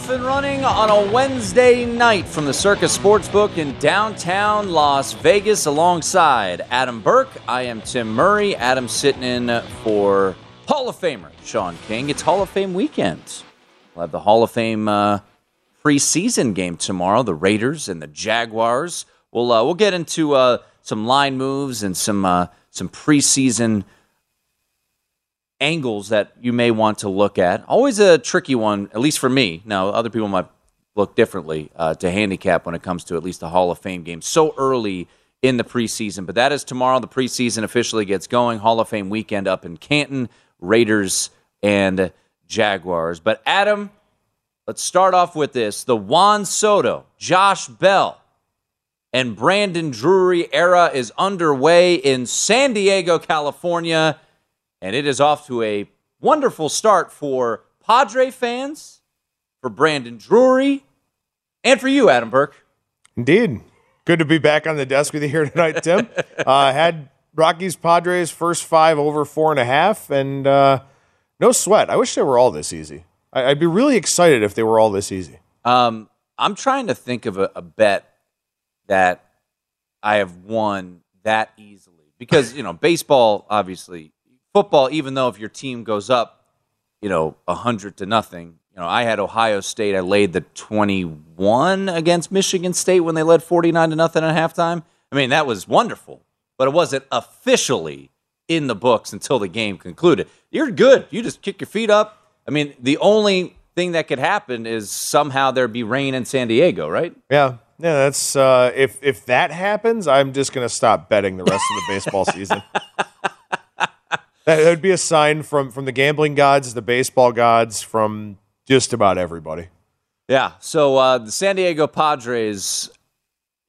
Off and running on a Wednesday night from the Circa Sportsbook in downtown Las Vegas alongside Adam Burke. I am Tim Murray. Adam sitting in for Hall of Famer Sean King. It's Hall of Fame weekend. We'll have the Hall of Fame uh, preseason game tomorrow, the Raiders and the Jaguars. We'll, uh, we'll get into uh, some line moves and some, uh, some preseason angles that you may want to look at. Always a tricky one, at least for me. Now, other people might look differently uh, to handicap when it comes to at least a Hall of Fame game so early in the preseason. But that is tomorrow. The preseason officially gets going. Hall of Fame weekend up in Canton, Raiders and Jaguars. But Adam, let's start off with this: the Juan Soto, Josh Bell. And Brandon Drury era is underway in San Diego, California and it is off to a wonderful start for Padre fans, for Brandon Drury, and for you, Adam Burke. Indeed. Good to be back on the desk with you here tonight, Tim. uh, had Rockies Padres first five over four and a half, and uh, no sweat. I wish they were all this easy. I- would be really excited if they were all this easy. Um, I'm trying to think of a, a bet that I have won that easily because you know baseball obviously football, even though if your team goes up, you know, a hundred to nothing. You know, I had Ohio State. I laid the twenty-one against Michigan State when they led forty-nine to nothing at halftime. I mean, that was wonderful, but it wasn't officially in the books until the game concluded. You're good. You just kick your feet up. I mean, the only thing that could happen is somehow there'd be rain in San Diego, right? Yeah. Yeah, that's uh, if if that happens, I'm just going to stop betting the rest of the baseball season. That would be a sign from from the gambling gods, the baseball gods, from just about everybody. Yeah. So uh, the San Diego Padres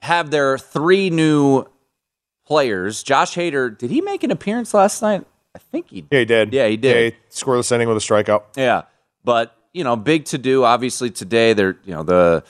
have their three new players. Josh Hader, did he make an appearance last night? I think he. Yeah, he did. Yeah, he did. Yeah, he scoreless inning with a strikeout. Yeah, but you know, big to do. Obviously today, they're you know the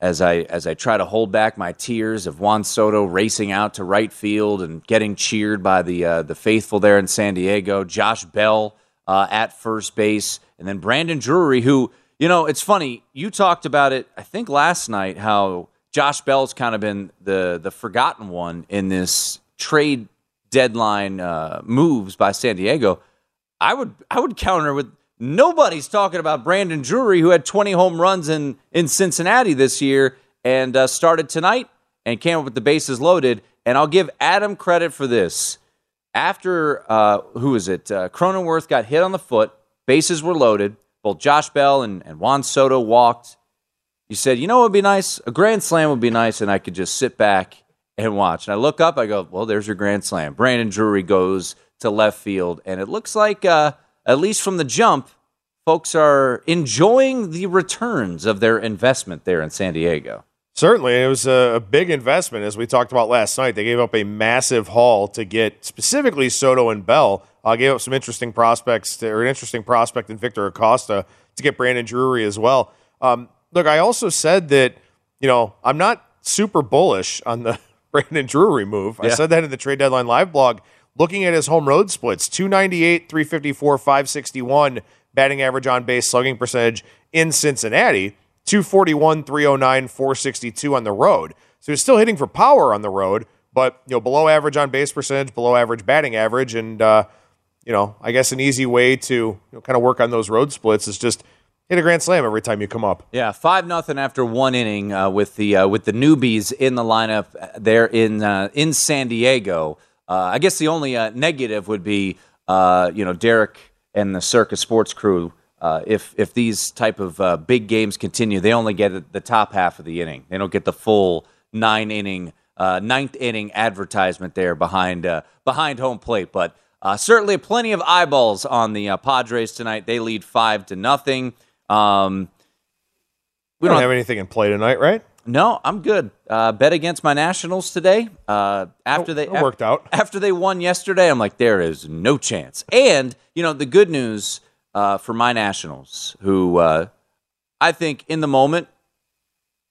as I as I try to hold back my tears of Juan Soto racing out to right field and getting cheered by the uh, the faithful there in San Diego. Josh Bell uh, at first base, and then Brandon Drury, who you know it's funny. You talked about it, I think last night, how Josh Bell's kind of been the the forgotten one in this trade deadline uh, moves by San Diego. I would I would counter with Nobody's talking about Brandon Drury, who had 20 home runs in, in Cincinnati this year and uh, started tonight and came up with the bases loaded. And I'll give Adam credit for this. After, uh, who is it? Uh, Cronenworth got hit on the foot, bases were loaded. Both Josh Bell and, and Juan Soto walked. You said, you know what would be nice? A grand slam would be nice, and I could just sit back and watch. And I look up, I go, well, there's your grand slam. Brandon Drury goes to left field, and it looks like. Uh, at least from the jump, folks are enjoying the returns of their investment there in San Diego. Certainly, it was a, big investment, as we talked about last night. They gave up a massive haul to get specifically Soto and Bell. Uh, gave up some interesting prospects, to, or an interesting prospect in Victor Acosta to get Brandon Drury as well. Um, look, I also said that you know I'm not super bullish on the Brandon Drury move. I said that in the trade deadline live blog. Looking at his home road splits 298, 354, 561 batting average on base, slugging percentage in Cincinnati, 241, 309, 462 on the road. So he's still hitting for power on the road, but you know below average on base percentage, below average batting average, and uh, you know I guess an easy way to you know, kind of work on those road splits is just hit a grand slam every time you come up. Yeah, five nothing after one inning uh, with the uh, with the newbies in the lineup there in uh, in San Diego. Uh, I guess the only uh, negative would be uh, you know Derek and the Circa Sports crew. if if these type of big games continue, they only get the top half of the inning. They don't get the full nine inning, uh, ninth inning advertisement there behind uh, behind home plate. But uh, certainly plenty of eyeballs on the uh, Padres tonight. They lead five to nothing. Um, we don't, don't have anything in play tonight, right? No, I'm good. Uh, bet against my Nationals today. Uh, after they it worked out, after they won yesterday, I'm like, there is no chance. And you know, the good news uh, for my Nationals, who uh, I think in the moment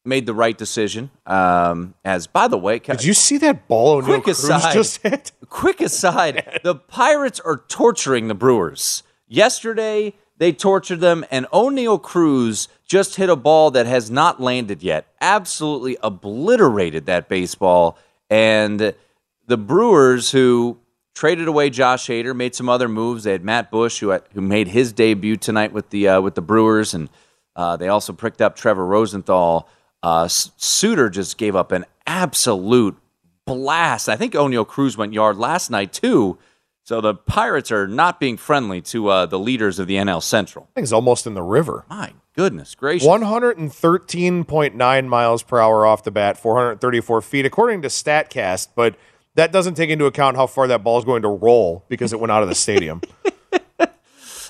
made the right decision. Um, as by the way, did you see that ball Oneil Cruz aside, just hit? Quick aside: the Pirates are torturing the Brewers. Yesterday, they tortured them, and Oneil Cruz just hit a ball that has not landed yet. Absolutely obliterated that baseball, and the Brewers, who traded away Josh Hader, made some other moves. They had Matt Bush, who who made his debut tonight with the uh, with the Brewers, and uh, they also picked up Trevor Rosenthal. Uh, Suter just gave up an absolute blast. I think Oneil Cruz went yard last night too. So the Pirates are not being friendly to uh, the leaders of the NL Central. I think it's almost in the river. My goodness gracious. 113.9 miles per hour off the bat, 434 feet, according to StatCast, but that doesn't take into account how far that ball is going to roll because it went out of the stadium.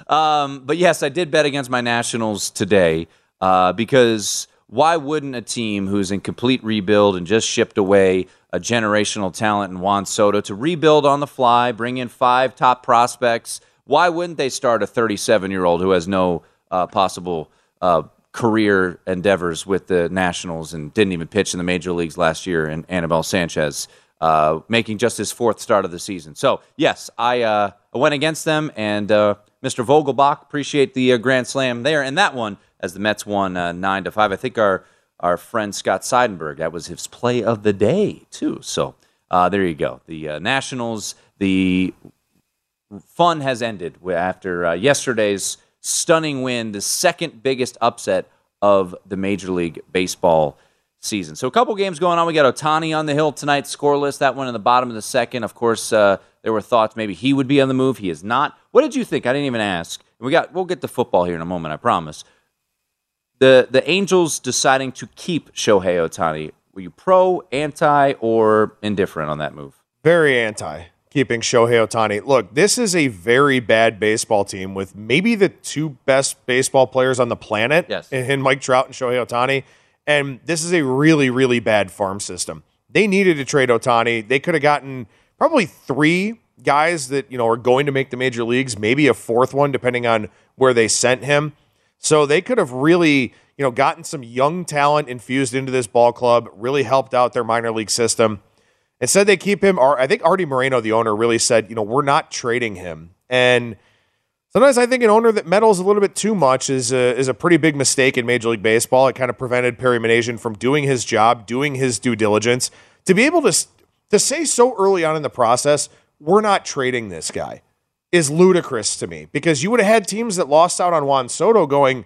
um, but yes, I did bet against my Nationals today uh, because why wouldn't a team who's in complete rebuild and just shipped away a generational talent in Juan Soto to rebuild on the fly, bring in five top prospects? Why wouldn't they start a 37 year old who has no uh, possible uh, career endeavors with the Nationals and didn't even pitch in the major leagues last year, and Anibal Sanchez? Uh, making just his fourth start of the season. So, yes, I, uh, went against them, and uh, Mr. Vogelbach, appreciate the uh, grand slam there. And that one, as the Mets won uh, nine to five. I think our our friend Scott Seidenberg that was his play of the day too. So uh, there you go. The uh, Nationals. The fun has ended after uh, yesterday's stunning win, the second biggest upset of the Major League Baseball season. So a couple games going on. We got Ohtani on the hill tonight, scoreless. That one in the bottom of the second. Of course, uh, there were thoughts maybe he would be on the move. He is not. What did you think? I didn't even ask. We got. We'll get to football here in a moment. I promise the the Angels deciding to keep Shohei Ohtani. Were you pro, anti, or indifferent on that move? Very anti keeping Shohei Ohtani. Look, this is a very bad baseball team with maybe the two best baseball players on the planet yes. in Mike Trout and Shohei Ohtani. And this is a really, really bad farm system. They needed to trade Ohtani. They could have gotten probably three guys that, you know, are going to make the major leagues, maybe a fourth one, depending on where they sent him. So they could have really, you know, gotten some young talent infused into this ball club, really helped out their minor league system. Instead, they keep him. I think Artie Moreno, the owner, really said, you know, we're not trading him. And sometimes I think an owner that meddles a little bit too much is a, is a pretty big mistake in Major League Baseball. It kind of prevented Perry Minasian from doing his job, doing his due diligence. To be able to, to say so early on in the process, we're not trading this guy is ludicrous to me because you would have had teams that lost out on Juan Soto going,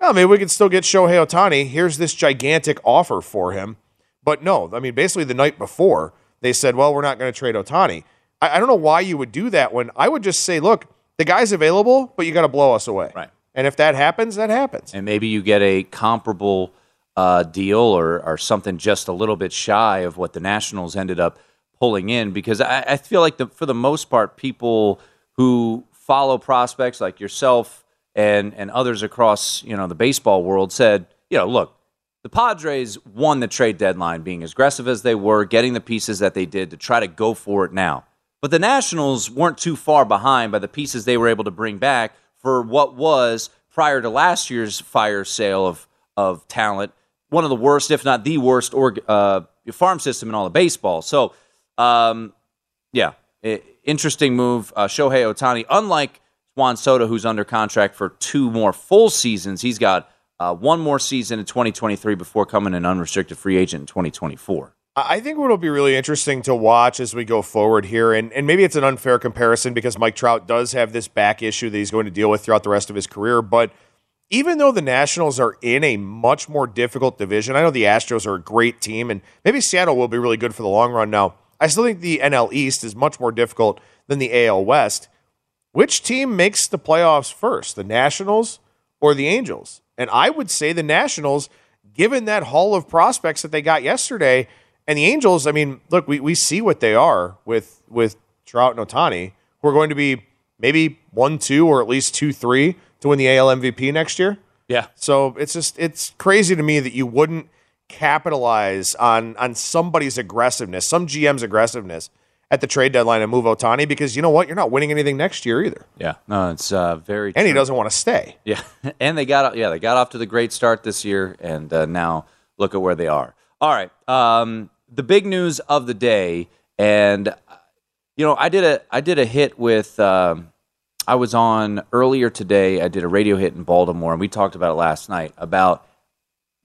well, maybe we could still get Shohei Ohtani. Here's this gigantic offer for him. But no, I mean, basically the night before, they said, well, we're not going to trade Ohtani. I, I, don't know why you would do that when I would just say, look, the guy's available, but you got to blow us away. Right. And if that happens, that happens. And maybe you get a comparable uh, deal or, or something just a little bit shy of what the Nationals ended up pulling in because I, I feel like the, for the most part, people – who follow prospects like yourself and and others across you know the baseball world said, you know, look, the Padres won the trade deadline, being as aggressive as they were, getting the pieces that they did to try to go for it now. But the Nationals weren't too far behind by the pieces they were able to bring back for what was prior to last year's fire sale of of talent one of the worst, if not the worst, org, uh, farm system in all of baseball. So, um, yeah, interesting move. Uh, Shohei Ohtani, unlike Juan Soto, who's under contract for two more full seasons, he's got uh, one more season in 2023 before coming an unrestricted free agent in 2024. I think what'll be really interesting to watch as we go forward here, and, and maybe it's an unfair comparison because Mike Trout does have this back issue that he's going to deal with throughout the rest of his career. But even though the Nationals are in a much more difficult division, I know the Astros are a great team, and maybe Seattle will be really good for the long run now. I still think the NL East is much more difficult than the AL West. Which team makes the playoffs first, the Nationals or the Angels? And I would say the Nationals, given that haul of prospects that they got yesterday, and the Angels, I mean, look, we, we see what they are with with Trout and Ohtani, who are going to be maybe one, two, or at least two, three to win the AL MVP next year. Yeah. So it's just it's crazy to me that you wouldn't capitalize on on somebody's aggressiveness, some GM's aggressiveness at the trade deadline and move Ohtani because you know what, you're not winning anything next year either. Yeah, no, it's uh, very. And true. he doesn't want to stay. Yeah, and they got yeah they got off to the great start this year, and uh, now look at where they are. All right, um, the big news of the day, and you know, I did a I did a hit with. Um, I was on earlier today. I did a radio hit in Baltimore, and we talked about it last night about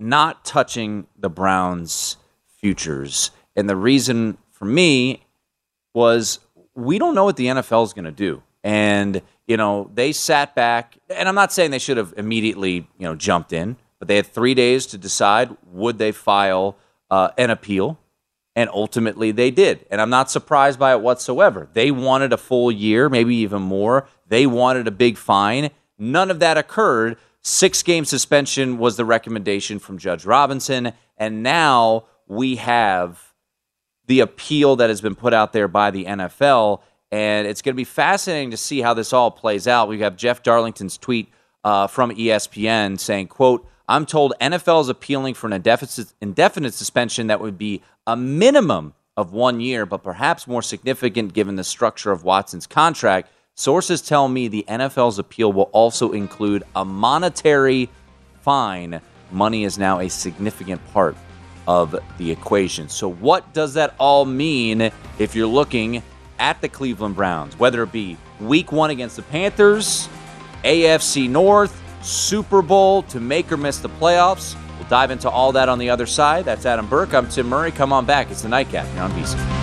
not touching the Browns' futures. And the reason for me was we don't know what the NFL is going to do. And, you know, they sat back, and I'm not saying they should have immediately, you know, jumped in, but they had three days to decide would they file uh, an appeal and ultimately they did. And I'm not surprised by it whatsoever. They wanted a full year, maybe even more. They wanted a big fine. None of that occurred. Six game suspension was the recommendation from Judge Robinson. And now we have the appeal that has been put out there by the NFL. And it's going to be fascinating to see how this all plays out. We have Jeff Darlington's tweet uh, from ESPN saying, quote, I'm told NFL is appealing for an indefinite, indefinite suspension that would be a minimum of one year, but perhaps more significant given the structure of Watson's contract. Sources tell me the NFL's appeal will also include a monetary fine. Money is now a significant part of the equation. So, what does that all mean if you're looking at the Cleveland Browns, whether it be week one against the Panthers, AFC North, Super Bowl to make or miss the playoffs. We'll dive into all that on the other side. That's Adam Burke. I'm Tim Murray. Come on back. It's the Nightcap here on VSIN.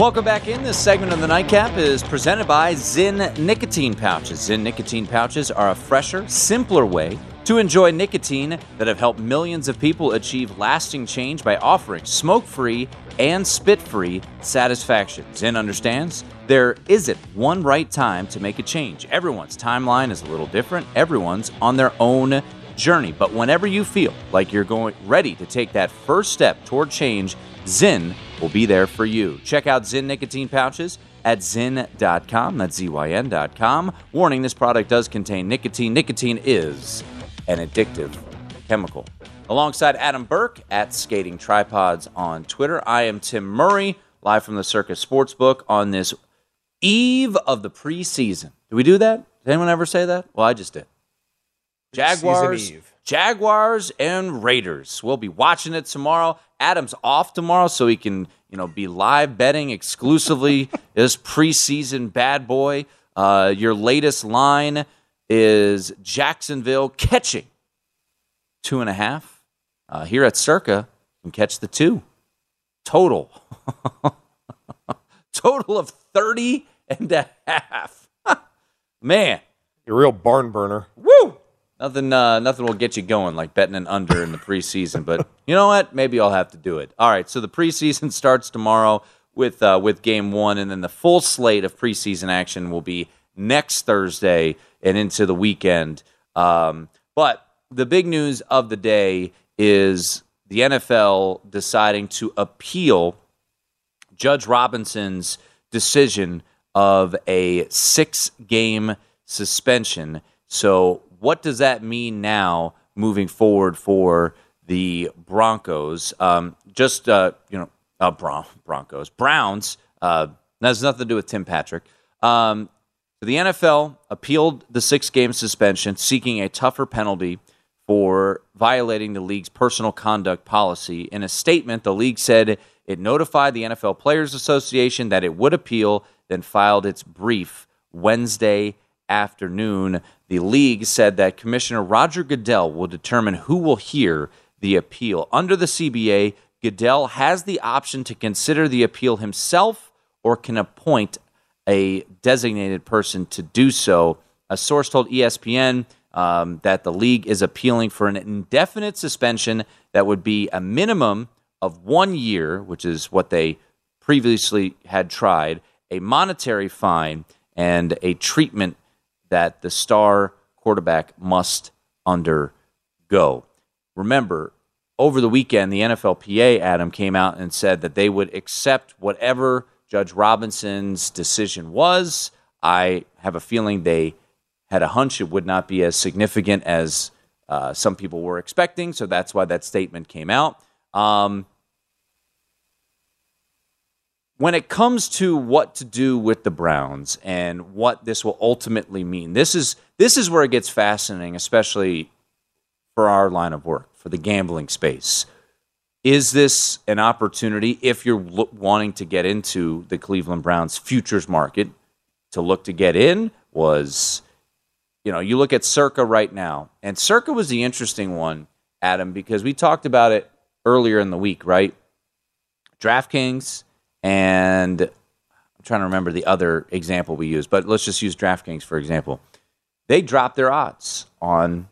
Welcome back in. This segment of the Nightcap is presented by Zyn Nicotine Pouches. Zyn Nicotine Pouches are a fresher, simpler way to enjoy nicotine that have helped millions of people achieve lasting change by offering smoke free and spit free satisfaction. Zyn understands there isn't one right time to make a change. Everyone's timeline is a little different, everyone's on their own journey. But whenever you feel like you're going ready to take that first step toward change, Zyn will be there for you. Check out Zyn nicotine pouches at zyn.com. That's Z-Y-N.com. Warning, this product does contain nicotine. Nicotine is an addictive chemical. Alongside Adam Burke at Skating Tripods on Twitter, I am Tim Murray, live from the Circa Sportsbook on this eve of the preseason. Do we do that? Did anyone ever say that? Well, I just did. Jaguars, Jaguars, and Raiders. We'll be watching it tomorrow. Adam's off tomorrow, so he can you know be live betting exclusively this preseason bad boy. Uh, your latest line is Jacksonville catching two and a half. Uh, here at Circa, you can catch the two. Total. Total of 30 and a half. Man, You're a real barn burner. woo! Nothing, uh, nothing will get you going like betting an under in the preseason. But you know what? Maybe I'll have to do it. All right. So the preseason starts tomorrow with uh, with game one, and then the full slate of preseason action will be next Thursday and into the weekend. Um, but the big news of the day is the NFL deciding to appeal Judge Robinson's decision of a six game suspension. So, what does that mean now moving forward for the Broncos? Um, just, uh, you know, uh, Bron- Broncos, Browns, uh, that has nothing to do with Tim Patrick. Um, the NFL appealed the six game suspension, seeking a tougher penalty for violating the league's personal conduct policy. In a statement, the league said it notified the NFL Players Association that it would appeal, then filed its brief Wednesday afternoon. The league said that Commissioner Roger Goodell will determine who will hear the appeal. Under the CBA, Goodell has the option to consider the appeal himself or can appoint a designated person to do so. A source told ESPN um, that the league is appealing for an indefinite suspension that would be a minimum of one year, which is what they previously had tried, a monetary fine, and a treatment that the star quarterback must undergo. Remember, over the weekend, the NFLPA, Adam, came out and said that they would accept whatever Judge Robinson's decision was. I have a feeling they had a hunch it would not be as significant as uh, some people were expecting, so that's why that statement came out. Um, when it comes to what to do with the Browns and what this will ultimately mean, this is this is where it gets fascinating, especially for our line of work, for the gambling space. Is this an opportunity if you're lo- wanting to get into the Cleveland Browns futures market to look to get in? Was you know, you look at Circa right now, and Circa was the interesting one, Adam, because we talked about it earlier in the week, right? DraftKings and I'm trying to remember the other example we used, but let's just use DraftKings for example. They dropped their odds on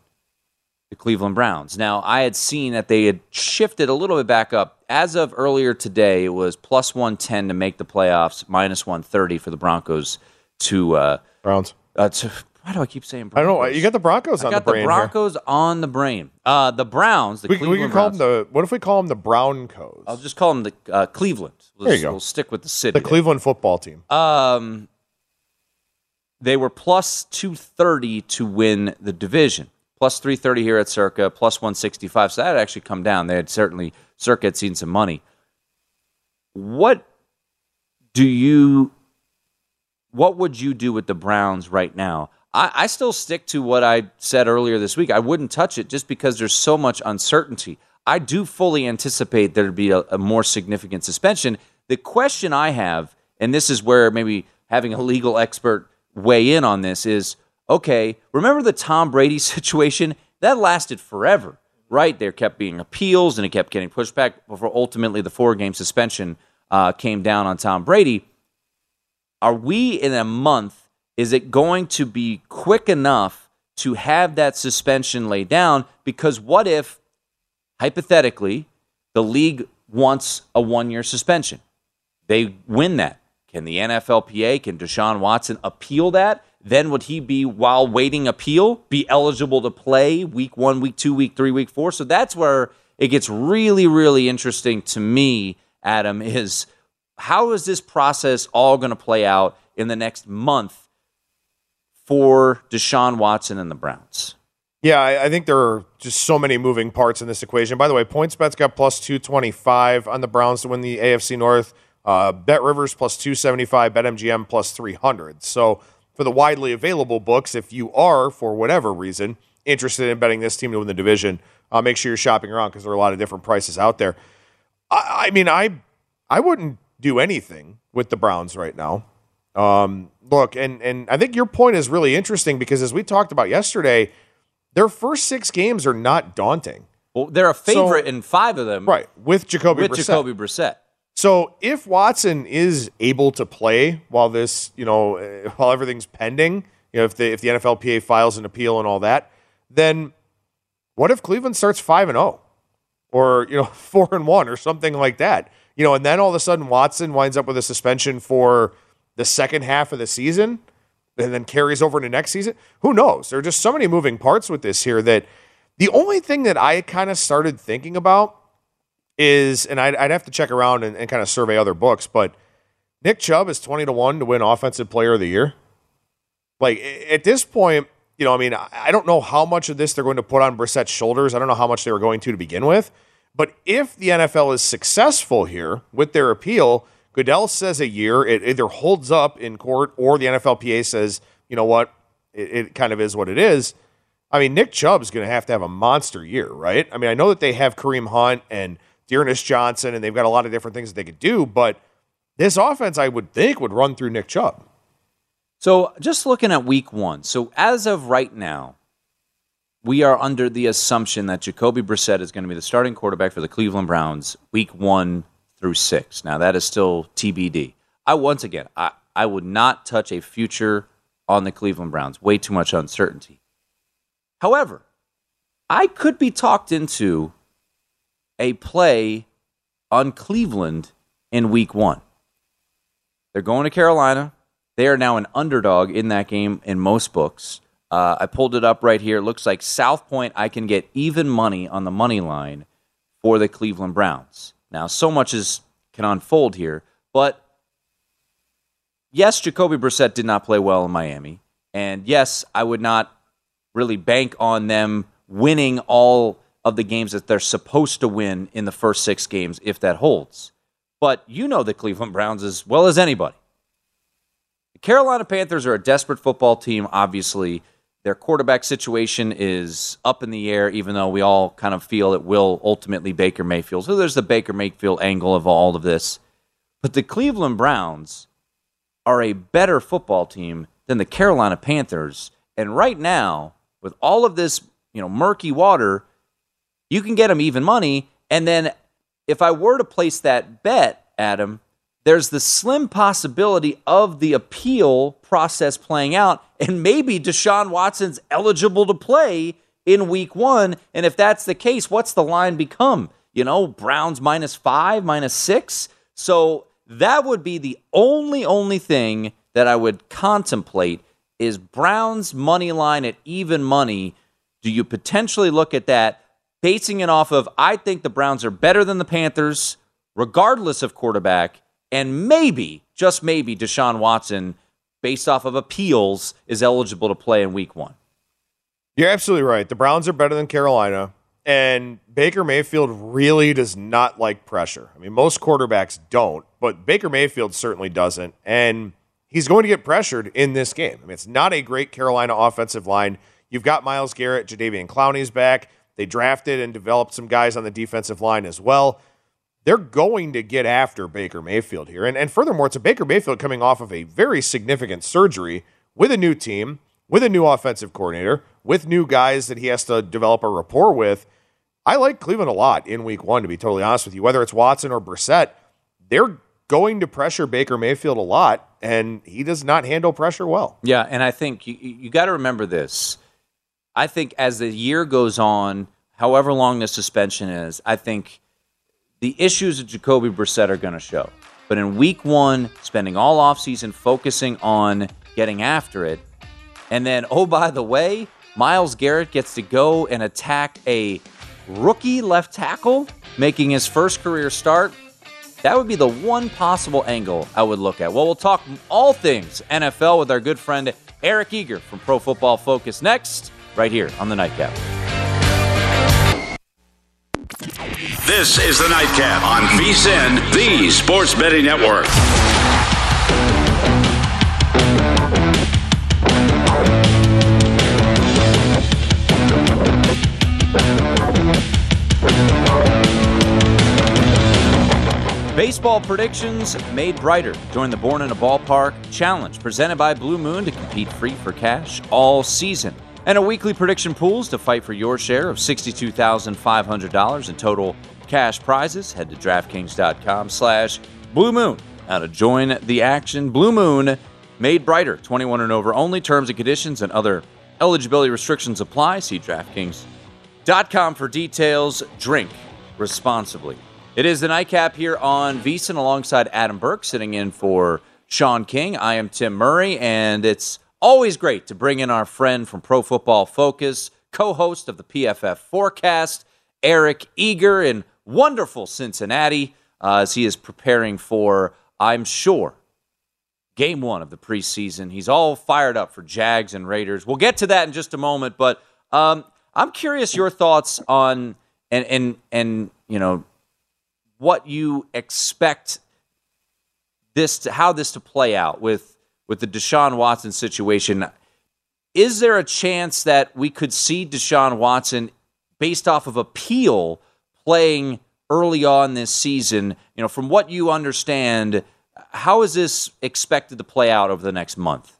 the Cleveland Browns. Now, I had seen that they had shifted a little bit back up. As of earlier today, it was plus 110 to make the playoffs, minus 130 for the Broncos to. Uh, Browns. uh, to why do I keep saying I don't know. You got the Broncos I on got the brain. You got the Broncos on the brain. Uh, the Browns, the here. We, we can call Browns. them the. What if we call them the Browncos? I'll just call them the uh, Cleveland. We'll, There you go. We'll stick with the city. the. Cleveland football team. Um, they were plus 230 to win the division. Plus 330 here at Circa, plus 165. So that had actually come down. They had certainly, Circa had seen some money. What do you, what would you do with the Browns right now? I, I still stick to what I said earlier this week. I wouldn't touch it just because there's so much uncertainty. I do fully anticipate there'd be a, a more significant suspension. The question I have, and this is where maybe having a legal expert weigh in on this, is okay, remember the Tom Brady situation? That lasted forever, right? There kept being appeals and it kept getting pushed back before ultimately the four game suspension uh, came down on Tom Brady. Are we in a month? Is it going to be quick enough to have that suspension laid down? Because what if, hypothetically, the league wants a one year suspension? They win that. Can the NFLPA, can Deshaun Watson appeal that? Then would he be, while waiting appeal, be eligible to play week one, week two, week three, week four? So that's where it gets really, really interesting to me, Adam, is how is this process all going to play out in the next month for Deshaun Watson and the Browns? Yeah, I, I think there are just so many moving parts in this equation. By the way, PointsBet's got plus 225 on the Browns to win the AFC North. Uh, Bet Rivers plus 275, Bet MGM plus 300. So for the widely available books, if you are, for whatever reason, interested in betting this team to win the division, uh, make sure you're shopping around because there are a lot of different prices out there. I, I, mean, I I wouldn't do anything with the Browns right now. Um, look, and and I think your point is really interesting because as we talked about yesterday – their first six games are not daunting. Well, they're a favorite so, in five of them, right? With Jacoby with Brissett. Jacoby Brissett. So if Watson is able to play while this, you know, while everything's pending, you know, if the if the NFLPA files an appeal and all that, then what if Cleveland starts five and zero, oh? or you know, four and one, or something like that? You know, and then all of a sudden Watson winds up with a suspension for the second half of the season and then carries over into next season. Who knows? There are just so many moving parts with this here that the only thing that I kind of started thinking about is, and I'd, I'd have to check around and, and kind of survey other books, but Nick Chubb is 20 to 1 to win Offensive Player of the Year. Like at this point, you know, I mean, I don't know how much of this they're going to put on Brissett's shoulders. I don't know how much they were going to to begin with. But if the NFL is successful here with their appeal, Goodell says a year. It either holds up in court or the NFLPA says, you know what, it, it kind of is what it is. I mean, Nick Chubb's going to have to have a monster year, right? I mean, I know that they have Kareem Hunt and D'Ernest Johnson, and they've got a lot of different things that they could do, but this offense, I would think, would run through Nick Chubb. So, just looking at week one. So, as of right now, we are under the assumption that Jacoby Brissett is going to be the starting quarterback for the Cleveland Browns week one through six. Now that is still TBD. I once again, I, I would not touch a future on the Cleveland Browns. Way too much uncertainty. However, I could be talked into a play on Cleveland in week one. They're going to Carolina. They are now an underdog in that game in most books. Uh, I pulled it up right here. It looks like South Point, I can get even money on the money line for the Cleveland Browns. Now, so much is can unfold here, but yes, Jacoby Brissett did not play well in Miami, and yes, I would not really bank on them winning all of the games that they're supposed to win in the first six games if that holds. But you know the Cleveland Browns as well as anybody. The Carolina Panthers are a desperate football team, obviously. Their quarterback situation is up in the air, even though we all kind of feel it will ultimately Baker Mayfield. So there's the Baker Mayfield angle of all of this. But the Cleveland Browns are a better football team than the Carolina Panthers. And right now, with all of this, you know, murky water, you can get them even money. And then if I were to place that bet, Adam, there's the slim possibility of the appeal process playing out, and maybe Deshaun Watson's eligible to play in week one. And if that's the case, what's the line become? You know, Browns minus five, minus six. So that would be the only, only thing that I would contemplate is Browns money line at even money. Do you potentially look at that, basing it off of I think the Browns are better than the Panthers, regardless of quarterback, and maybe, just maybe, Deshaun Watson, based off of appeals, is eligible to play in week one. You're absolutely right. The Browns are better than Carolina, and Baker Mayfield really does not like pressure. I mean, most quarterbacks don't, but Baker Mayfield certainly doesn't. And he's going to get pressured in this game. I mean, it's not a great Carolina offensive line. You've got Myles Garrett, Jadeveon Clowney's back. They drafted and developed some guys on the defensive line as well they're going to get after Baker Mayfield here. And, and furthermore, it's a Baker Mayfield coming off of a very significant surgery with a new team, with a new offensive coordinator, with new guys that he has to develop a rapport with. I like Cleveland a lot in week one, to be totally honest with you. Whether it's Watson or Brissett, they're going to pressure Baker Mayfield a lot, and he does not handle pressure well. Yeah, and I think you, you got to remember this. I think as the year goes on, however long the suspension is, I think the issues of Jacoby Brissett are going to show. But in week one, spending all offseason focusing on getting after it. And then, oh, by the way, Myles Garrett gets to go and attack a rookie left tackle, making his first career start. That would be the one possible angle I would look at. Well, we'll talk all things NFL with our good friend Eric Eager from Pro Football Focus next right here on the Nightcap. This is the Nightcap on VSIN, the Sports Betting Network. Baseball predictions made brighter during the Born in a Ballpark Challenge presented by Blue Moon to compete free for cash all season. And a weekly prediction pools to fight for your share of $62,500 in total cash prizes. Head to DraftKings.com slash Blue Moon. Now to join the action, Blue Moon made brighter. 21 and over only. Terms and conditions and other eligibility restrictions apply. See DraftKings.com for details. Drink responsibly. It is the nightcap here on VSIN alongside Adam Burke, sitting in for Sean King. I am Tim Murray, and it's always great to bring in our friend from Pro Football Focus, co host of the PFF Forecast, Eric Eager in wonderful Cincinnati, uh, as he is preparing for, I'm sure, game one of the preseason. He's all fired up for Jags and Raiders. We'll get to that in just a moment, but um, I'm curious your thoughts on and and and you know what you expect this to, how this to play out with with the Deshaun Watson situation. Is there a chance that we could see Deshaun Watson based off of appeal playing early on this season? You know, from what you understand, how is this expected to play out over the next month?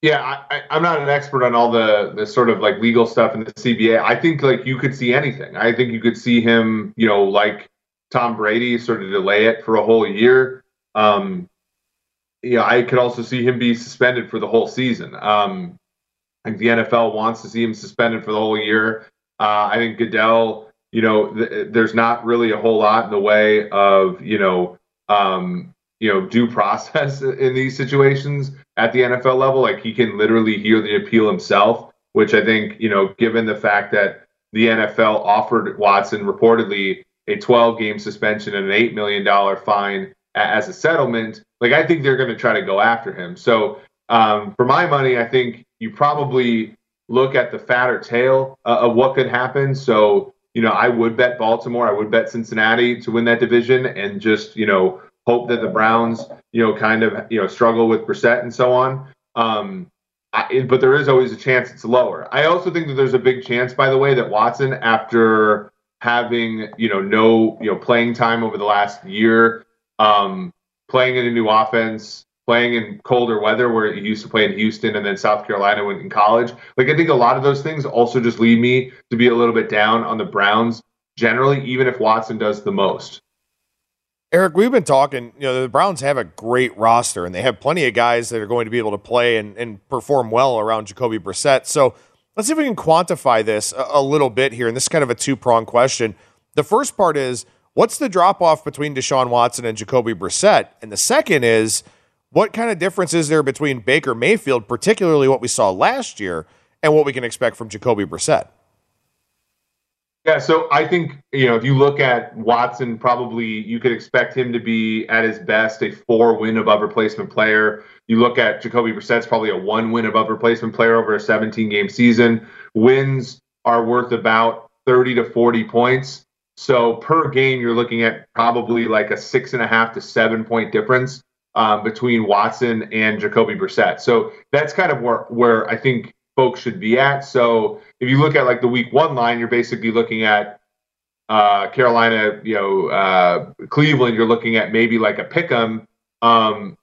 Yeah, I, am not an expert on all the the sort of like legal stuff in the CBA. I think like you could see anything. I think you could see him, you know, like Tom Brady sort of delay it for a whole year. Um, yeah, I could also see him be suspended for the whole season. Um, I think the NFL wants to see him suspended for the whole year. Uh, I think Goodell, you know, th- there's not really a whole lot in the way of, you know, um, you know, due process in these situations at the NFL level. Like he can literally hear the appeal himself, which I think, you know, given the fact that the NFL offered Watson reportedly a 12 game suspension and an $8 million fine as a settlement, like I think they're going to try to go after him. So um, for my money, I think you probably look at the fatter tail uh, of what could happen. So, you know, I would bet Baltimore, I would bet Cincinnati to win that division and just, you know, hope that the Browns, you know, kind of, you know, struggle with Brissett and so on. Um, I, but there is always a chance it's lower. I also think that there's a big chance, by the way, that Watson, after having you know no you know playing time over the last year, um, playing in a new offense, playing in colder weather where he used to play in Houston and then South Carolina when in college. Like I think a lot of those things also just lead me to be a little bit down on the Browns generally, even if Watson does the most. Eric, we've been talking, you know, the Browns have a great roster and they have plenty of guys that are going to be able to play and, and perform well around Jacoby Brissett. So Let's see if we can quantify this a, a little bit here. And this is kind of a two prong question. The first part is what's the drop off between Deshaun Watson and Jacoby Brissett? And the second is what kind of difference is there between Baker Mayfield, particularly what we saw last year, and what we can expect from Jacoby Brissett? Yeah, so I think, you know, if you look at Watson, probably you could expect him to be at his best a four win above replacement player. You look at Jacoby Brissett's probably a one win above replacement player over a 17 game season. Wins are worth about 30 to 40 points. So per game, you're looking at probably like a six and a half to seven point difference um, between Watson and Jacoby Brissett. So that's kind of where, where I think folks should be at. So if you look at like the week one line, you're basically looking at uh, Carolina, you know, uh, Cleveland. You're looking at maybe like a pick 'em. Um,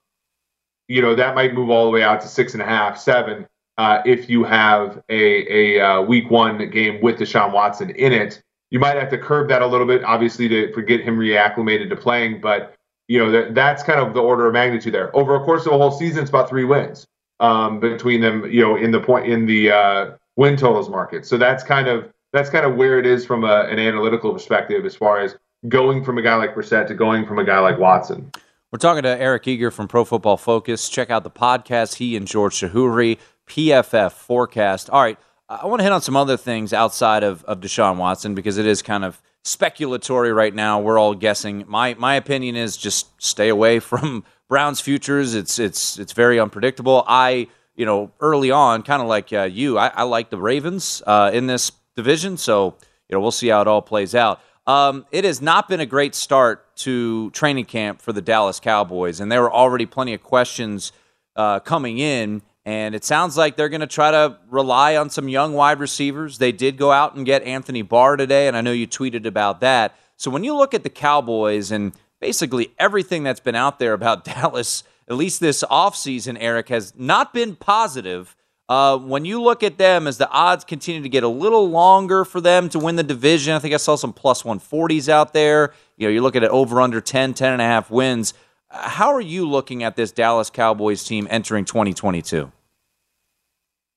you know, that might move all the way out to six and a half, seven. Uh, if you have a, a uh, week one game with Deshaun Watson in it, you might have to curb that a little bit, obviously, to, to get him reacclimated to playing. But you know, that, that's kind of the order of magnitude there. Over a course of a whole season, it's about three wins um, between them, you know, in the point in the uh, win totals market. So that's kind of that's kind of where it is from a, an analytical perspective as far as going from a guy like Brissett to going from a guy like Watson. We're talking to Eric Eager from Pro Football Focus. Check out the podcast. He and George Chahrouri, PFF Forecast. All right, I want to hit on some other things outside of, of Deshaun Watson because it is kind of speculatory right now. We're all guessing. My my opinion is just stay away from Browns futures. It's it's it's very unpredictable. I you know, early on, kind of like uh, you, I, I, like the Ravens uh, in this division. So, you know, we'll see how it all plays out. Um, it has not been a great start to training camp for the Dallas Cowboys, and there were already plenty of questions uh, coming in. And it sounds like they're going to try to rely on some young wide receivers. They did go out and get Anthony Barr today, and I know you tweeted about that. So when you look at the Cowboys and basically everything that's been out there about Dallas, at least this offseason, Eric, has not been positive. Uh, when you look at them as the odds continue to get a little longer for them to win the division, I think I saw some plus 140s out there. You know, you're looking at over under 10, 10 and a half wins. How are you looking at this Dallas Cowboys team entering 2022?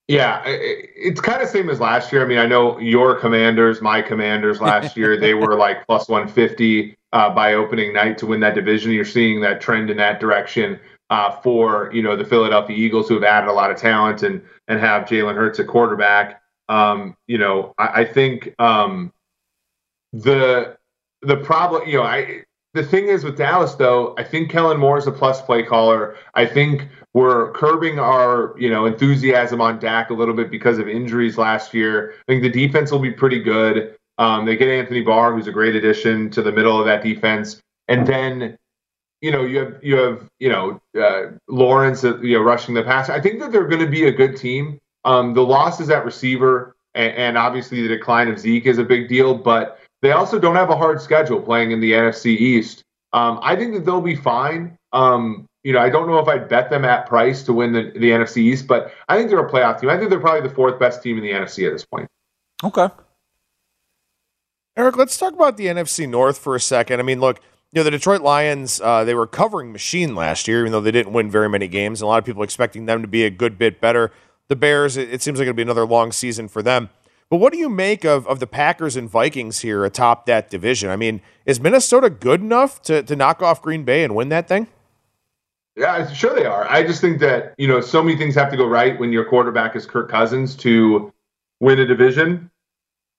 Yeah, it's kind of same as last year. I mean, I know your commanders, my commanders last year, they were like plus 150 uh, by opening night to win that division. You're seeing that trend in that direction uh, for you know the Philadelphia Eagles, who have added a lot of talent and and have Jalen Hurts at quarterback. Um, you know, I, I think um, the the problem, you know, I the thing is with Dallas though, I think Kellen Moore is a plus play caller. I think we're curbing our, you know, enthusiasm on Dak a little bit because of injuries last year. I think the defense will be pretty good. Um, they get Anthony Barr, who's a great addition to the middle of that defense, and then, you know, you have you have you know uh, Lawrence, uh, you know, rushing the pass. I think that they're going to be a good team. Um, the losses at receiver and, and obviously the decline of Zeke is a big deal, but they also don't have a hard schedule playing in the NFC East. Um, I think that they'll be fine. Um, you know, I don't know if I'd bet them at price to win the, the NFC East, but I think they're a playoff team. I think they're probably the fourth best team in the NFC at this point. Okay. Eric, let's talk about the NFC North for a second. I mean, look, you know, the Detroit Lions, uh, they were covering machine last year, even though they didn't win very many games. And a lot of people expecting them to be a good bit better. The Bears, it, it seems like it'll be another long season for them. But what do you make of, of the Packers and Vikings here atop that division? I mean, is Minnesota good enough to, to knock off Green Bay and win that thing? Yeah, sure they are. I just think that, you know, so many things have to go right when your quarterback is Kirk Cousins to win a division.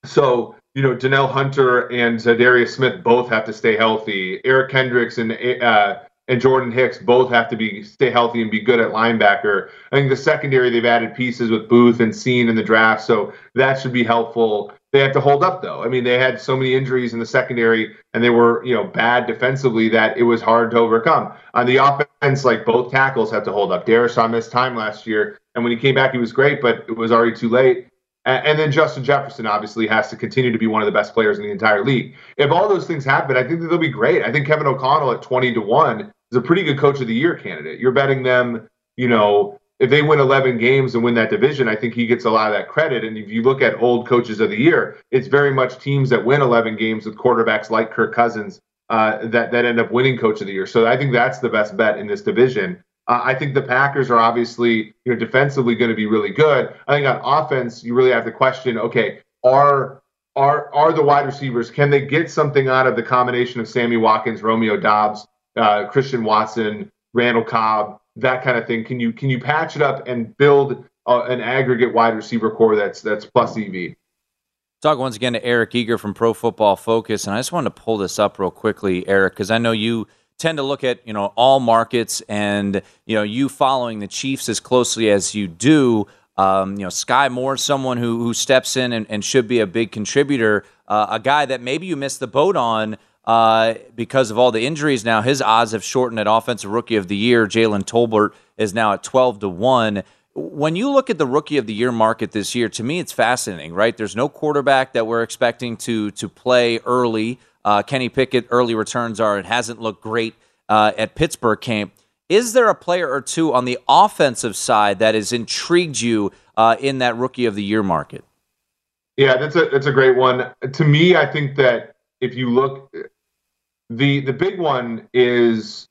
So, you know, Danielle Hunter and Darius Smith both have to stay healthy. Eric Kendricks and uh, and Jordan Hicks both have to be stay healthy and be good at linebacker. I think the secondary they've added pieces with Booth and Cine in the draft, so that should be helpful. They have to hold up though. I mean, they had so many injuries in the secondary and they were, you know, bad defensively that it was hard to overcome. On the offense, like both tackles had to hold up. Darrisaw missed time last year, and when he came back, he was great, but it was already too late. And then Justin Jefferson obviously has to continue to be one of the best players in the entire league. If all those things happen, I think that they'll be great. I think Kevin O'Connell at 20 to 1 is a pretty good coach of the year candidate. You're betting them, you know, if they win 11 games and win that division, I think he gets a lot of that credit. And if you look at old coaches of the year, it's very much teams that win 11 games with quarterbacks like Kirk Cousins uh, that that end up winning coach of the year. So I think that's the best bet in this division. Uh, I think the Packers are obviously, you know, defensively going to be really good. I think on offense, you really have to question, okay, are are are the wide receivers can they get something out of the combination of Sammy Watkins, Romeo Doubs, uh, Christian Watson, Randall Cobb, that kind of thing? Can you can you patch it up and build uh, an aggregate wide receiver corps that's that's plus EV? Talk once again to Eric Eager from Pro Football Focus, and I just wanted to pull this up real quickly, Eric, because I know you tend to look at you know all markets and you know you following the Chiefs as closely as you do. Um, you know, Skyy Moore, someone who who steps in and, and should be a big contributor, uh, a guy that maybe you missed the boat on uh, because of all the injuries. Now his odds have shortened at Offensive Rookie of the Year. Jalen Tolbert is now at twelve to one. When you look at the Rookie of the Year market this year, to me it's fascinating. Right, there's no quarterback that we're expecting to to play early. Uh, Kenny Pickett early returns are it hasn't looked great uh, at Pittsburgh camp. Is there a player or two on the offensive side that has intrigued you uh, in that rookie of the year market? Yeah, that's a that's a great one. To me, I think that if you look, the the big one is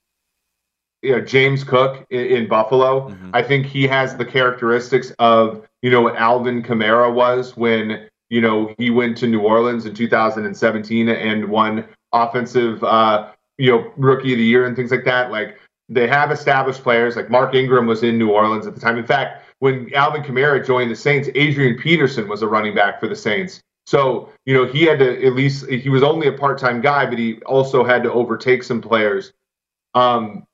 you know James Cook in, in Buffalo. Mm-hmm. I think he has the characteristics of you know what Alvin Kamara was when you know, he went to New Orleans in 2017 and won offensive, uh, you know, rookie of the year and things like that. Like they have established players. Like Mark Ingram was in New Orleans at the time. In fact, when Alvin Kamara joined the Saints, Adrian Peterson was a running back for the Saints. So, you know, he had to at least, he was only a part time guy, but he also had to overtake some players. Um,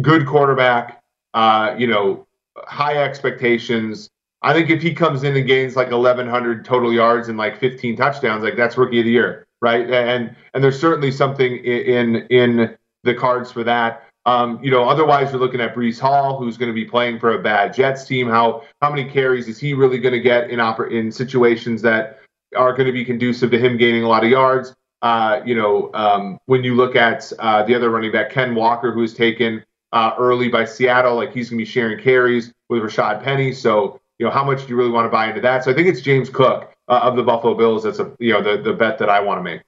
good quarterback, uh, you know, high expectations. I think if he comes in and gains like 1,100 total yards and like 15 touchdowns, like that's rookie of the year, right? And and there's certainly something in in the cards for that. Um, you know, otherwise you're looking at Breece Hall, who's going to be playing for a bad Jets team. How how many carries is he really going to get in oper- in situations that are going to be conducive to him gaining a lot of yards? Uh, you know, um, when you look at uh, the other running back, Ken Walker, who's taken uh, early by Seattle, like he's going to be sharing carries with Rashaad Penny. So, you know, how much do you really want to buy into that? So I think it's James Cook uh, of the Buffalo Bills. That's a you know the the bet that I want to make.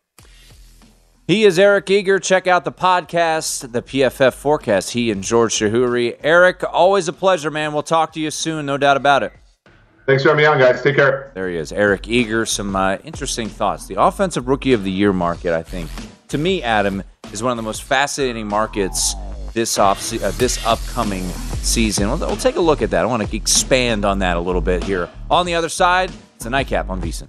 He is Eric Eager. Check out the podcast, the PFF forecast. He and George Chahrouri. Eric, always a pleasure, man. We'll talk to you soon, no doubt about it. Thanks for having me on, guys. Take care. There he is, Eric Eager. Some uh, interesting thoughts. The offensive rookie of the year market, I think, to me, Adam, is one of the most fascinating markets this off uh, this upcoming season. We'll, we'll, take a look at that. I want to expand on that a little bit here. On the other side, it's a nightcap on VSIN.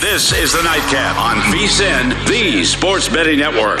This is the Nightcap on VSIN, the Sports Betting Network.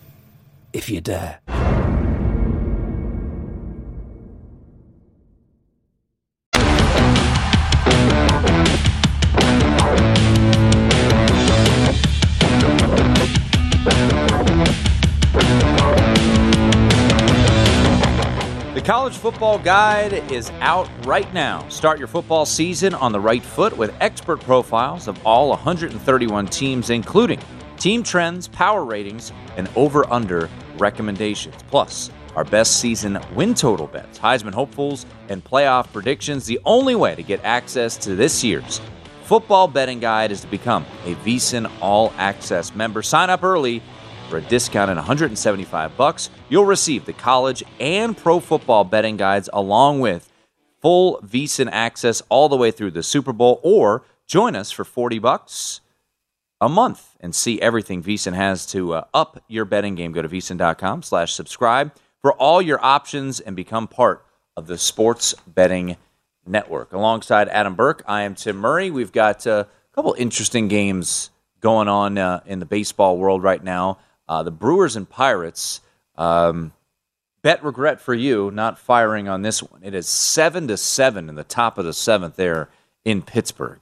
if you dare. The College Football Guide is out right now. Start your football season on the right foot with expert profiles of all 131 teams, including team trends, power ratings, and over under recommendations. Plus, our best season win total bets, Heisman hopefuls, and playoff predictions. The only way to get access to this year's football betting guide is to become a VSIN All Access member. Sign up early for a discount and 175 bucks. You'll receive the college and pro football betting guides along with full VSIN access all the way through the Super Bowl or join us for 40 bucks a month and see everything VSIN has to uh, up your betting game. Go to VSIN.com slash subscribe for all your options and become part of the sports betting network. Alongside Adam Burke, I am Tim Murray. We've got uh, a couple interesting games going on uh, in the baseball world right now. Uh, the Brewers and Pirates. Um, bet regret for you not firing on this one. It is seven to seven in the top of the seventh there in Pittsburgh.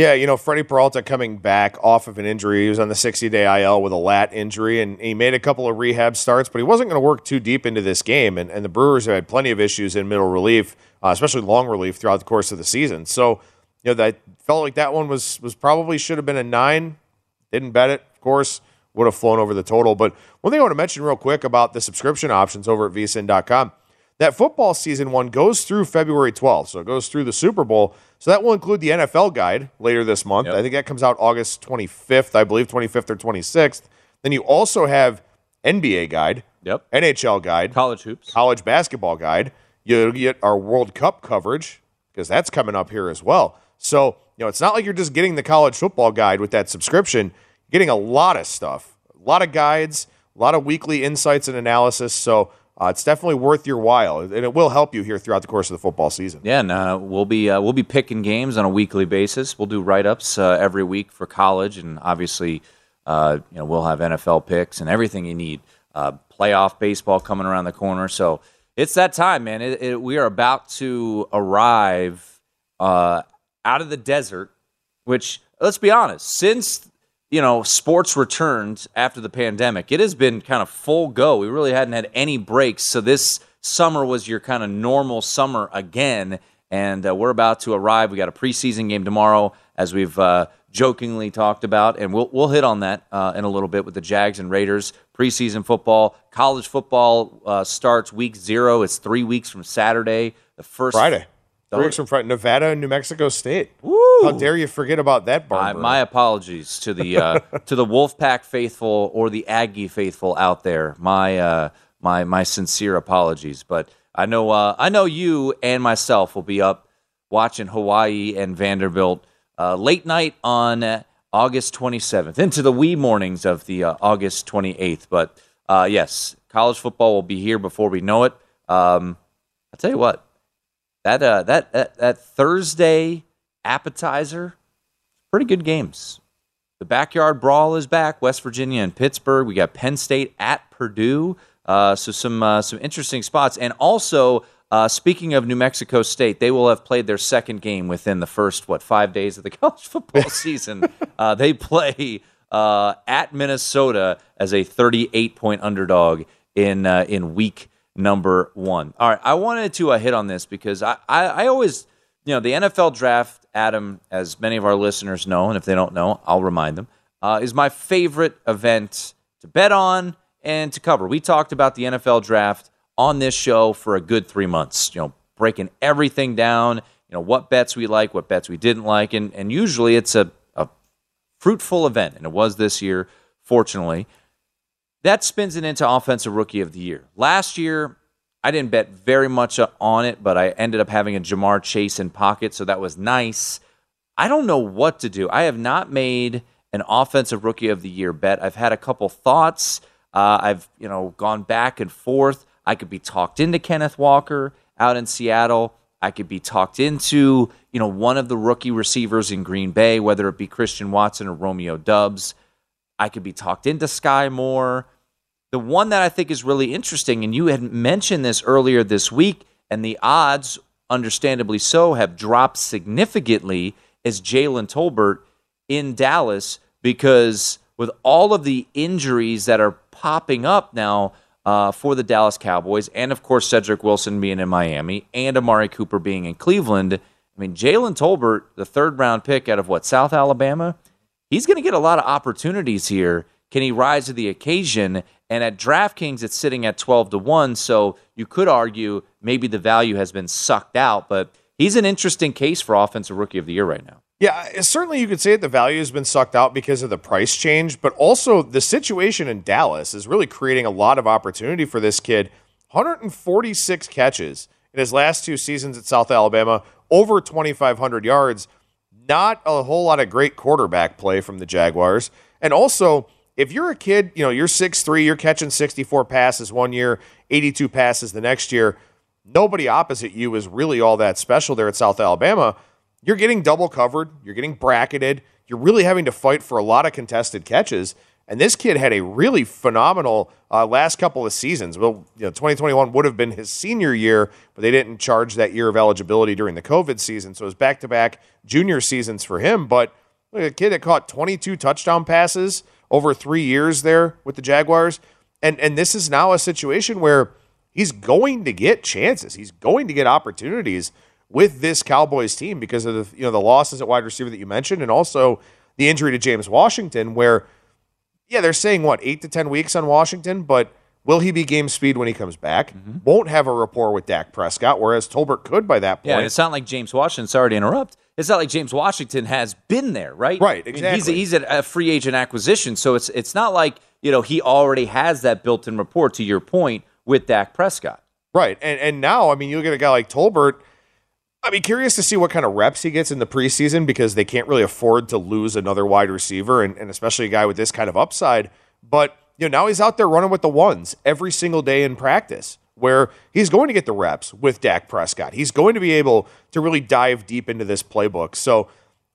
Yeah, you know, Freddy Peralta coming back off of an injury. He was on the 60 day IL with a lat injury, and he made a couple of rehab starts, but he wasn't going to work too deep into this game. And, and the Brewers have had plenty of issues in middle relief, uh, especially long relief throughout the course of the season. So, you know, that felt like that one was was probably should have been a nine. Didn't bet it, of course, would have flown over the total. But one thing I want to mention real quick about the subscription options over at vsin.com that football season one goes through February 12th. So it goes through the Super Bowl. So that will include the NFL guide later this month. Yep. I think that comes out August 25th, I believe 25th or 26th. Then you also have NBA guide, yep. NHL guide, college hoops, college basketball guide. You get our World Cup coverage because that's coming up here as well. So, you know, it's not like you're just getting the college football guide with that subscription. You're getting a lot of stuff, a lot of guides, a lot of weekly insights and analysis. So, uh, it's definitely worth your while, and it will help you here throughout the course of the football season. Yeah, and uh, we'll be uh, we'll be picking games on a weekly basis. We'll do write ups uh, every week for college, and obviously, uh, you know, we'll have NFL picks and everything you need. Uh, playoff baseball coming around the corner, so it's that time, man. It, it, we are about to arrive out of the desert, which let's be honest, since you know, sports returned after the pandemic, it has been kind of full go. We really hadn't had any breaks. So this summer was your kind of normal summer again. And uh, we're about to arrive. We got a preseason game tomorrow, as we've uh, jokingly talked about, and we'll we'll hit on that uh, in a little bit with the Jags and Raiders preseason football. College football uh, starts week zero. It's three weeks from Saturday. The first Friday. Weeks from Friday. Nevada and New Mexico State. Woo! How dare you forget about that, my, my apologies to the uh, to the Wolfpack faithful or the Aggie faithful out there. My uh, my my sincere apologies, but I know uh, I know you and myself will be up watching Hawaii and Vanderbilt uh, late night on August 27th into the wee mornings of the uh, August 28th. But uh, yes, college football will be here before we know it. Um, I'll tell you what, that, uh, that, that, that Thursday appetizer, pretty good games. The backyard brawl is back. West Virginia and Pittsburgh. We got Penn State at Purdue. Uh, so some uh, some interesting spots, and also uh, speaking of New Mexico State, they will have played their second game within the first what five days of the college football season. uh, they play uh, at Minnesota as a 38 point underdog in uh, in week number one. All right, I wanted to uh, hit on this because I, I, I always you know the NFL draft, Adam, as many of our listeners know, and if they don't know, I'll remind them, uh, is my favorite event to bet on and to cover. We talked about the NFL draft on this show for a good three months, you know, breaking everything down, you know, what bets we like, what bets we didn't like. And, and usually it's a, a fruitful event, and it was this year, fortunately. That spins it into Offensive Rookie of the Year. Last year, I didn't bet very much on it, but I ended up having a Ja'Marr Chase in pocket, so that was nice. I don't know what to do. I have not made an Offensive Rookie of the Year bet. I've had a couple thoughts. Uh, I've you know gone back and forth. I could be talked into Kenneth Walker out in Seattle. I could be talked into, you know, one of the rookie receivers in Green Bay, whether it be Christian Watson or Romeo Doubs. I could be talked into Skyy Moore. The one that I think is really interesting, and you had mentioned this earlier this week, and the odds, understandably so, have dropped significantly, is Jalen Tolbert in Dallas because with all of the injuries that are popping up now, uh, for the Dallas Cowboys, and of course Cedric Wilson being in Miami, and Amari Cooper being in Cleveland. I mean, Jalen Tolbert, the third round pick out of what South Alabama, he's going to get a lot of opportunities here. Can he rise to the occasion? And at DraftKings, it's sitting at twelve to one, so you could argue maybe the value has been sucked out, but he's an interesting case for Offensive Rookie of the Year right now. Yeah, certainly you could say that the value has been sucked out because of the price change, but also the situation in Dallas is really creating a lot of opportunity for this kid. 146 catches in his last two seasons at South Alabama, over 2,500 yards. Not a whole lot of great quarterback play from the Jaguars. And also, if you're a kid, you know, you're 6'3, you're catching 64 passes one year, 82 passes the next year. Nobody opposite you is really all that special there at South Alabama you're getting double covered, you're getting bracketed, you're really having to fight for a lot of contested catches. And this kid had a really phenomenal uh, last couple of seasons. Well, you know, 2021 would have been his senior year, but they didn't charge that year of eligibility during the COVID season. So it was back to back junior seasons for him. But a kid that caught 22 touchdown passes over three years there with the Jaguars. And, and this is now a situation where he's going to get chances, he's going to get opportunities with this Cowboys team because of the you know the losses at wide receiver that you mentioned, and also the injury to James Washington. Where yeah, they're saying what eight to ten weeks on Washington, but will he be game speed when he comes back? Mm-hmm. Won't have a rapport with Dak Prescott, whereas Tolbert could by that point. Yeah, it's not like James Washington. Sorry to interrupt. It's not like James Washington has been there, right? Right, exactly. I mean, he's, he's a free agent acquisition, so it's it's not like you know he already has that built-in rapport. To your point with Dak Prescott, right? And and now, I mean, you look at a guy like Tolbert I'd be curious to see what kind of reps he gets in the preseason because they can't really afford to lose another wide receiver and, and especially a guy with this kind of upside. But you know, now he's out there running with the ones every single day in practice where he's going to get the reps with Dak Prescott. He's going to be able to really dive deep into this playbook. So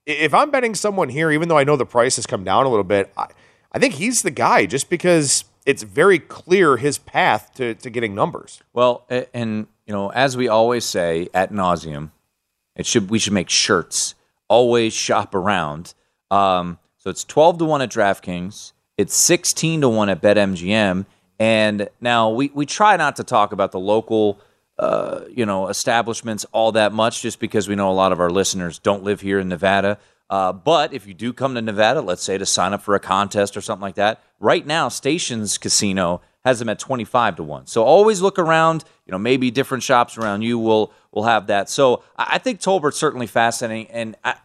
if I'm betting someone here, even though I know the price has come down a little bit, I, I think he's the guy just because it's very clear his path to, to getting numbers. Well, and you know, as we always say at nauseum, it should we should make shirts. Always shop around. Um, So it's 12 to 1 at DraftKings, it's 16 to 1 at BetMGM. And now we, we try not to talk about the local uh, you know establishments all that much just because we know a lot of our listeners don't live here in Nevada. Uh, but if you do come to Nevada, let's say to sign up for a contest or something like that, right now Stations Casino has them at 25 to 1. So always look around, you know, maybe different shops around you will will have that. So I think Tolbert's certainly fascinating and I,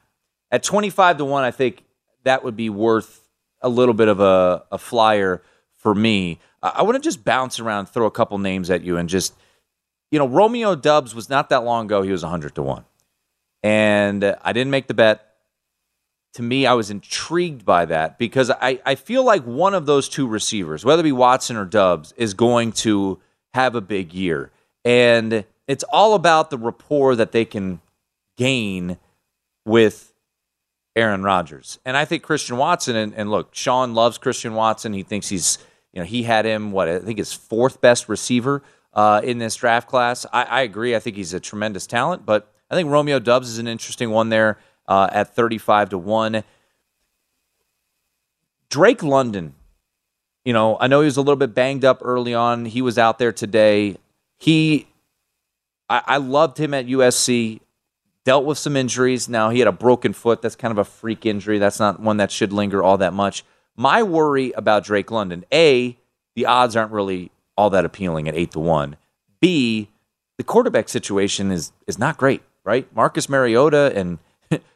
at 25 to 1 I think that would be worth a little bit of a, a flyer for me. I, I want to just bounce around, throw a couple names at you and just you know, Romeo Doubs was not that long ago, he was 100 to 1. And I didn't make the bet to me, I was intrigued by that because I, I feel like one of those two receivers, whether it be Watson or Doubs, is going to have a big year. And it's all about the rapport that they can gain with Aaron Rodgers. And I think Christian Watson, and, and look, Sean loves Christian Watson. He thinks he's, you know, he had him, what, I think his fourth best receiver uh, in this draft class. I, I agree. I think he's a tremendous talent, but I think Romeo Doubs is an interesting one there uh, at 35 to 1. Drake London, you know, I know he was a little bit banged up early on. He was out there today. He, I, I loved him at USC. Dealt with some injuries. Now he had a broken foot. That's kind of a freak injury. That's not one that should linger all that much. My worry about Drake London, A, the odds aren't really all that appealing at eight to one. B, the quarterback situation is is not great, right? Marcus Mariota and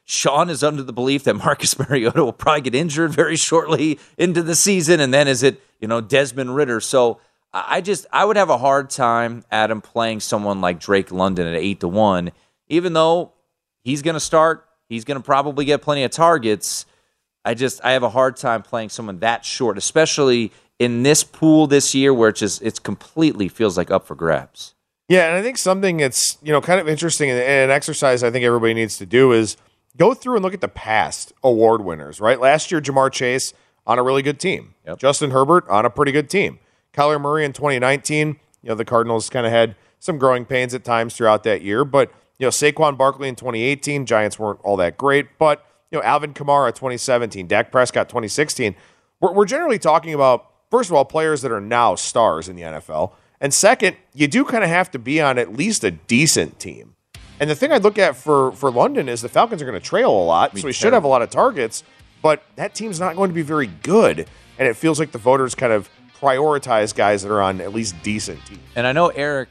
Sean is under the belief that Marcus Mariota will probably get injured very shortly into the season, and then is it you know Desmond Ridder? So I just I would have a hard time Adam playing someone like Drake London at eight to one, even though he's going to start, he's going to probably get plenty of targets. I just I have a hard time playing someone that short, especially in this pool this year where it just it's completely feels like up for grabs. Yeah, and I think something that's you know kind of interesting and an exercise I think everybody needs to do is go through and look at the past award winners. Right, last year Ja'Marr Chase on a really good team, yep. Justin Herbert on a pretty good team, Kyler Murray in 2019. You know the Cardinals kind of had some growing pains at times throughout that year, but you know Saquon Barkley in 2018, Giants weren't all that great, but you know Alvin Kamara 2017, Dak Prescott 2016. We're, we're generally talking about first of all, players that are now stars in the NFL. And second, you do kind of have to be on at least a decent team. And the thing I look at for, for London is the Falcons are going to trail a lot, so he should have a lot of targets, but that team's not going to be very good. And it feels like the voters kind of prioritize guys that are on at least decent teams. And I know Eric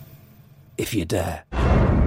if you dare.